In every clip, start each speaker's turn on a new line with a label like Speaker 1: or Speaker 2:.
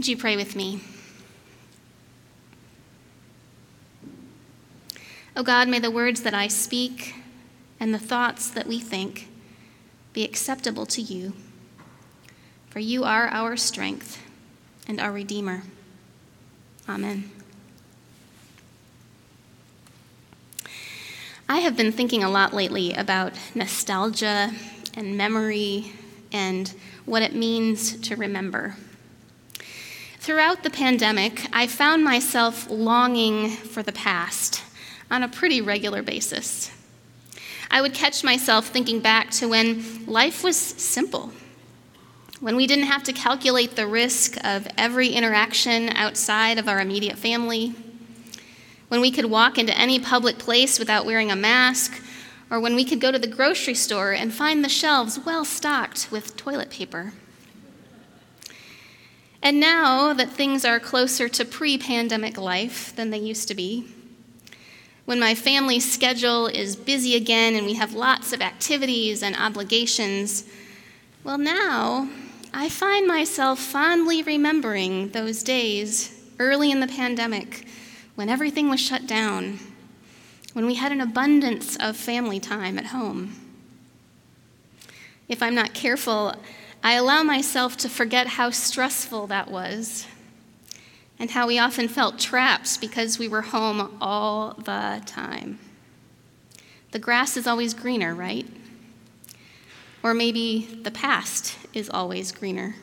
Speaker 1: Would you pray with me? O oh God, may the words that I speak and the thoughts that we think be acceptable to you, for you are our strength and our Redeemer. Amen. I have been thinking a lot lately about nostalgia and memory and what it means to remember. Throughout the pandemic, I found myself longing for the past on a pretty regular basis. I would catch myself thinking back to when life was simple, when we didn't have to calculate the risk of every interaction outside of our immediate family, when we could walk into any public place without wearing a mask, or when we could go to the grocery store and find the shelves well stocked with toilet paper. And now that things are closer to pre pandemic life than they used to be, when my family's schedule is busy again and we have lots of activities and obligations, well, now I find myself fondly remembering those days early in the pandemic when everything was shut down, when we had an abundance of family time at home. If I'm not careful, I allow myself to forget how stressful that was and how we often felt trapped because we were home all the time. The grass is always greener, right? Or maybe the past is always greener.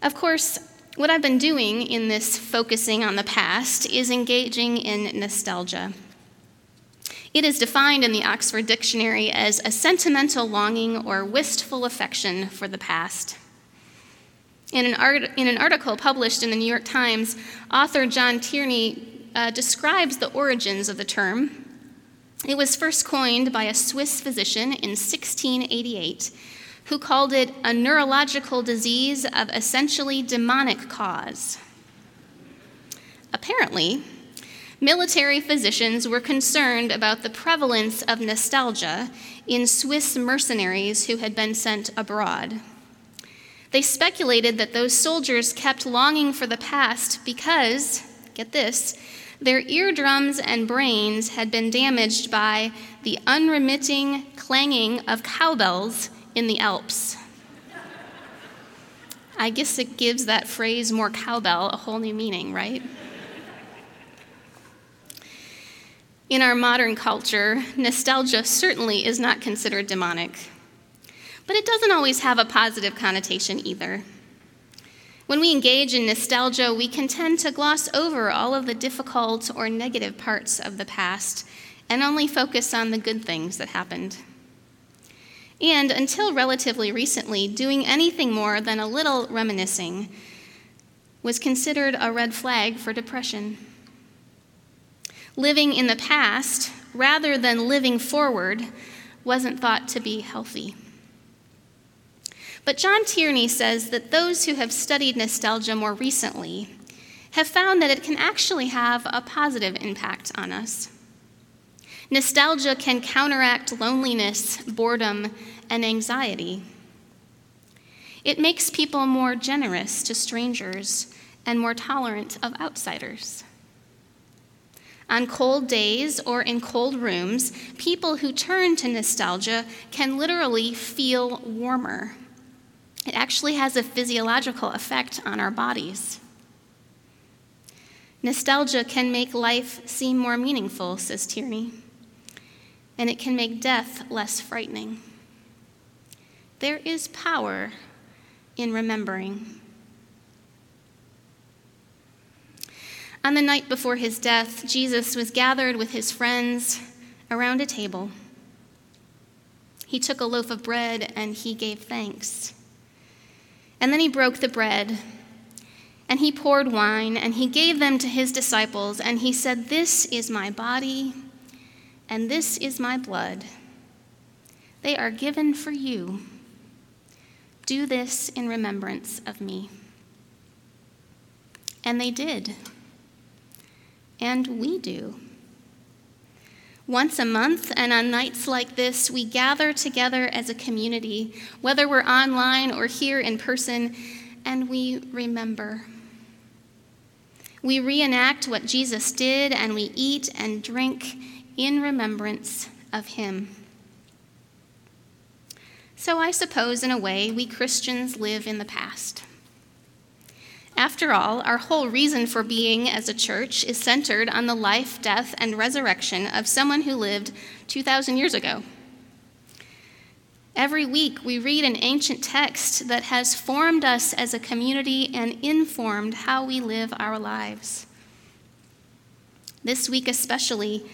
Speaker 1: Of course, what I've been doing in this focusing on the past is engaging in nostalgia. It is defined in the Oxford Dictionary as a sentimental longing or wistful affection for the past. In an, art, in an article published in the New York Times, author John Tierney uh, describes the origins of the term. It was first coined by a Swiss physician in 1688 who called it a neurological disease of essentially demonic cause. Apparently, military physicians were concerned about the prevalence of nostalgia in Swiss mercenaries who had been sent abroad. They speculated that those soldiers kept longing for the past because, get this, their eardrums and brains had been damaged by the unremitting clanging of cowbells in the Alps. I guess it gives that phrase, more cowbell, a whole new meaning, right? In our modern culture, nostalgia certainly is not considered demonic, but it doesn't always have a positive connotation either. When we engage in nostalgia, we can tend to gloss over all of the difficult or negative parts of the past and only focus on the good things that happened. And until relatively recently, doing anything more than a little reminiscing was considered a red flag for depression living in the past rather than living forward wasn't thought to be healthy. But John Tierney says that those who have studied nostalgia more recently have found that it can actually have a positive impact on us. Nostalgia can counteract loneliness, boredom, and anxiety. It makes people more generous to strangers and more tolerant of outsiders. On cold days or in cold rooms, people who turn to nostalgia can literally feel warmer. It actually has a physiological effect on our bodies. Nostalgia can make life seem more meaningful, says Tierney, and it can make death less frightening. There is power in remembering. On the night before his death, Jesus was gathered with his friends around a table. He took a loaf of bread and he gave thanks. And then he broke the bread and he poured wine and he gave them to his disciples and he said, This is my body and this is my blood. They are given for you. Do this in remembrance of me. And they did and we do. Once a month, and on nights like this, we gather together as a community, whether we're online or here in person, and we remember. We reenact what Jesus did, and we eat and drink in remembrance of him. So I suppose, in a way, we Christians live in the past. After all, our whole reason for being as a church is centered on the life, death, and resurrection of someone who lived 2,000 years ago. Every week, we read an ancient text that has formed us as a community and informed how we live our lives. This week, especially,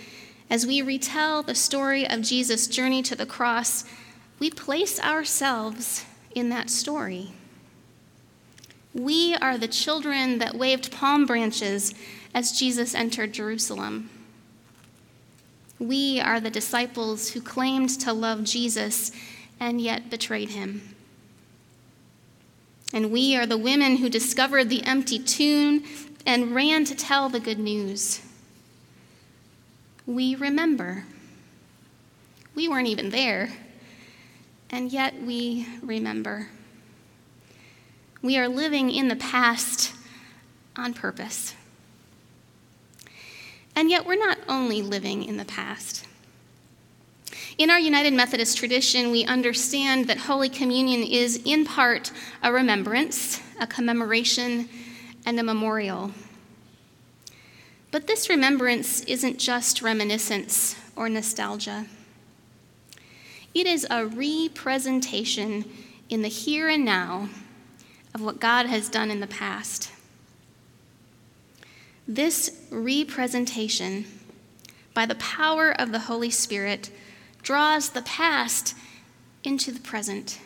Speaker 1: as we retell the story of Jesus' journey to the cross, we place ourselves in that story. We are the children that waved palm branches as Jesus entered Jerusalem. We are the disciples who claimed to love Jesus and yet betrayed him. And we are the women who discovered the empty tomb and ran to tell the good news. We remember. We weren't even there, and yet we remember. We are living in the past on purpose. And yet, we're not only living in the past. In our United Methodist tradition, we understand that Holy Communion is, in part, a remembrance, a commemoration, and a memorial. But this remembrance isn't just reminiscence or nostalgia, it is a representation in the here and now of what God has done in the past. This representation, by the power of the Holy Spirit, draws the past into the present.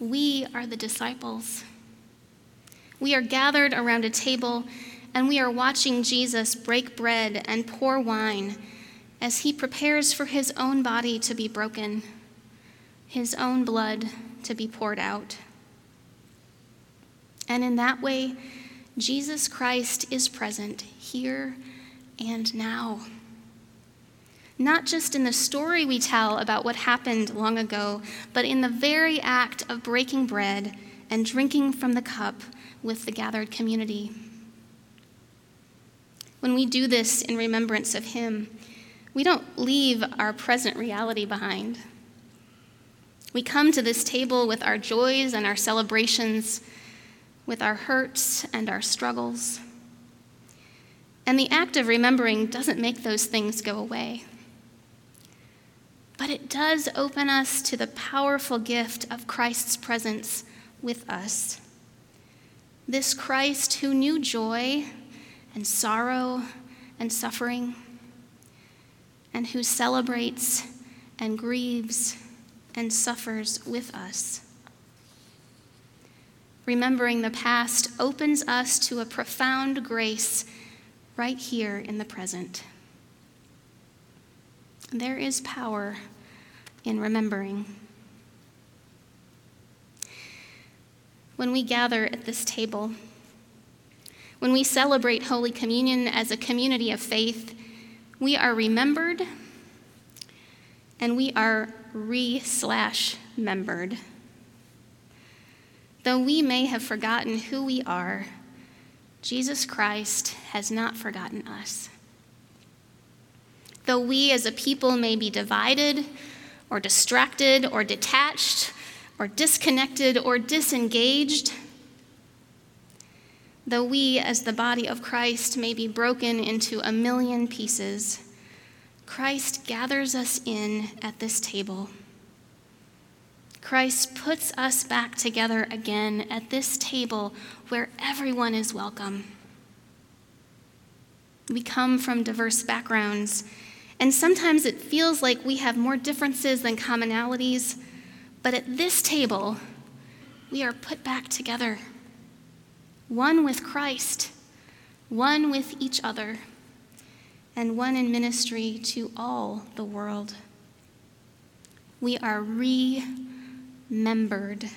Speaker 1: We are the disciples. We are gathered around a table and we are watching Jesus break bread and pour wine as he prepares for his own body to be broken, his own blood to be poured out. And in that way, Jesus Christ is present here and now. Not just in the story we tell about what happened long ago, but in the very act of breaking bread and drinking from the cup with the gathered community. When we do this in remembrance of Him, we don't leave our present reality behind. We come to this table with our joys and our celebrations with our hurts and our struggles. And the act of remembering doesn't make those things go away. But it does open us to the powerful gift of Christ's presence with us. This Christ who knew joy and sorrow and suffering, and who celebrates and grieves and suffers with us remembering the past opens us to a profound grace right here in the present. There is power in remembering. When we gather at this table, when we celebrate Holy Communion as a community of faith, we are remembered and we are re slash membered. Though we may have forgotten who we are, Jesus Christ has not forgotten us. Though we as a people may be divided or distracted or detached or disconnected or disengaged, though we as the body of Christ may be broken into a million pieces, Christ gathers us in at this table. Christ puts us back together again at this table where everyone is welcome. We come from diverse backgrounds, and sometimes it feels like we have more differences than commonalities, but at this table, we are put back together. One with Christ, one with each other, and one in ministry to all the world. We are re remembered.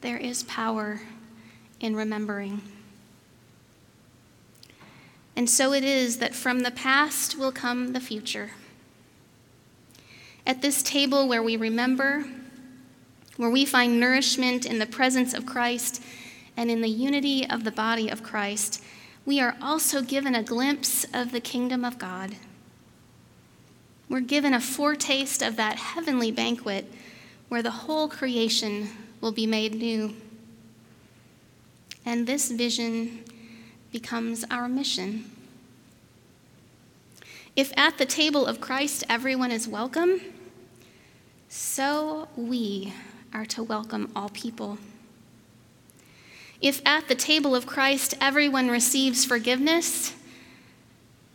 Speaker 1: There is power in remembering. And so it is that from the past will come the future. At this table where we remember, where we find nourishment in the presence of Christ and in the unity of the body of Christ, we are also given a glimpse of the kingdom of God. We're given a foretaste of that heavenly banquet where the whole creation will be made new. And this vision becomes our mission. If at the table of Christ everyone is welcome, so we are to welcome all people. If at the table of Christ everyone receives forgiveness,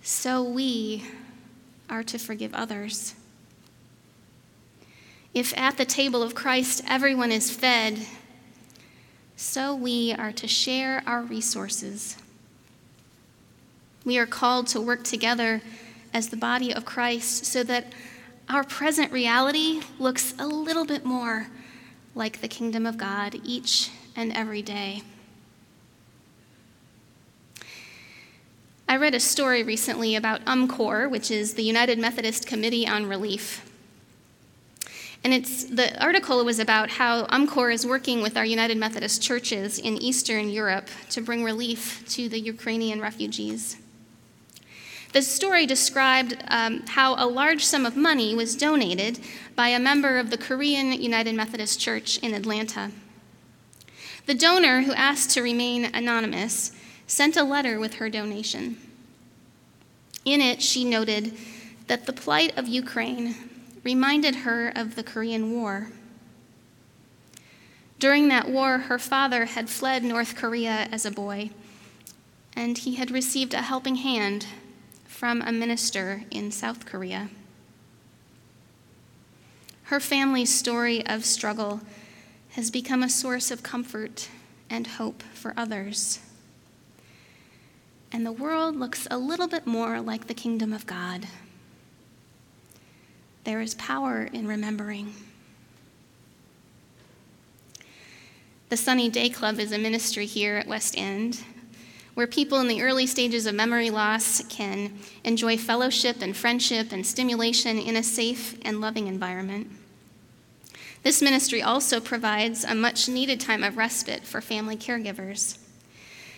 Speaker 1: so we are to forgive others. If at the table of Christ everyone is fed, so we are to share our resources. We are called to work together as the body of Christ so that our present reality looks a little bit more like the kingdom of God each and every day. I read a story recently about UMCOR, which is the United Methodist Committee on Relief. And it's, the article was about how UMCOR is working with our United Methodist churches in Eastern Europe to bring relief to the Ukrainian refugees. The story described um, how a large sum of money was donated by a member of the Korean United Methodist Church in Atlanta. The donor, who asked to remain anonymous, sent a letter with her donation. In it, she noted that the plight of Ukraine reminded her of the Korean War. During that war, her father had fled North Korea as a boy, and he had received a helping hand from a minister in South Korea. Her family's story of struggle has become a source of comfort and hope for others. And the world looks a little bit more like the kingdom of God. There is power in remembering. The Sunny Day Club is a ministry here at West End where people in the early stages of memory loss can enjoy fellowship and friendship and stimulation in a safe and loving environment. This ministry also provides a much needed time of respite for family caregivers.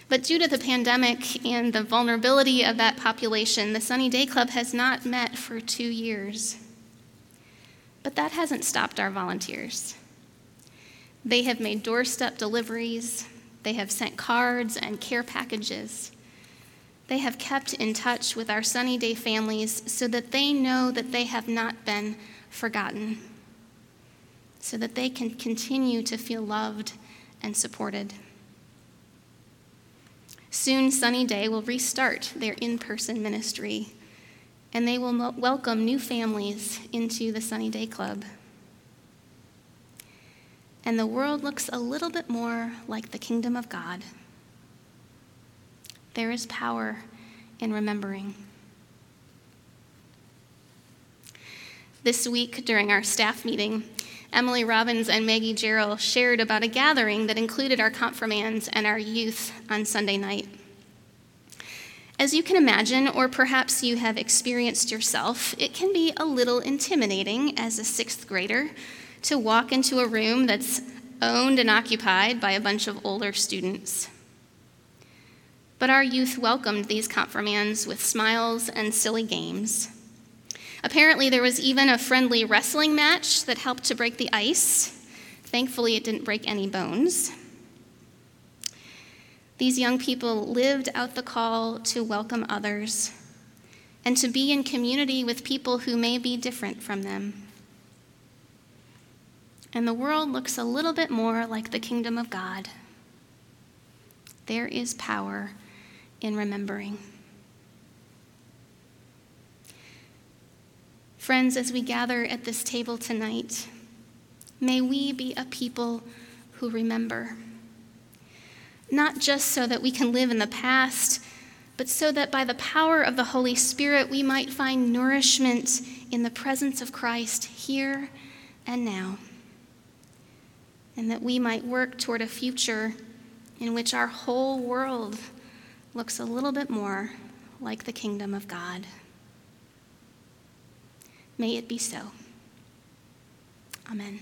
Speaker 1: But due to the pandemic and the vulnerability of that population, the Sunny Day Club has not met for two years. But that hasn't stopped our volunteers. They have made doorstep deliveries, they have sent cards and care packages. They have kept in touch with our sunny day families so that they know that they have not been forgotten, so that they can continue to feel loved and supported. Soon, Sunny Day will restart their in person ministry, and they will welcome new families into the Sunny Day Club and the world looks a little bit more like the kingdom of God. There is power in remembering. This week, during our staff meeting, Emily Robbins and Maggie Gerald shared about a gathering that included our confirmands and our youth on Sunday night. As you can imagine, or perhaps you have experienced yourself, it can be a little intimidating as a sixth grader to walk into a room that's owned and occupied by a bunch of older students. But our youth welcomed these confirmands with smiles and silly games. Apparently, there was even a friendly wrestling match that helped to break the ice. Thankfully, it didn't break any bones. These young people lived out the call to welcome others and to be in community with people who may be different from them and the world looks a little bit more like the kingdom of God. There is power in remembering. Friends, as we gather at this table tonight, may we be a people who remember. Not just so that we can live in the past, but so that by the power of the Holy Spirit we might find nourishment in the presence of Christ here and now and that we might work toward a future in which our whole world looks a little bit more like the kingdom of God. May it be so. Amen.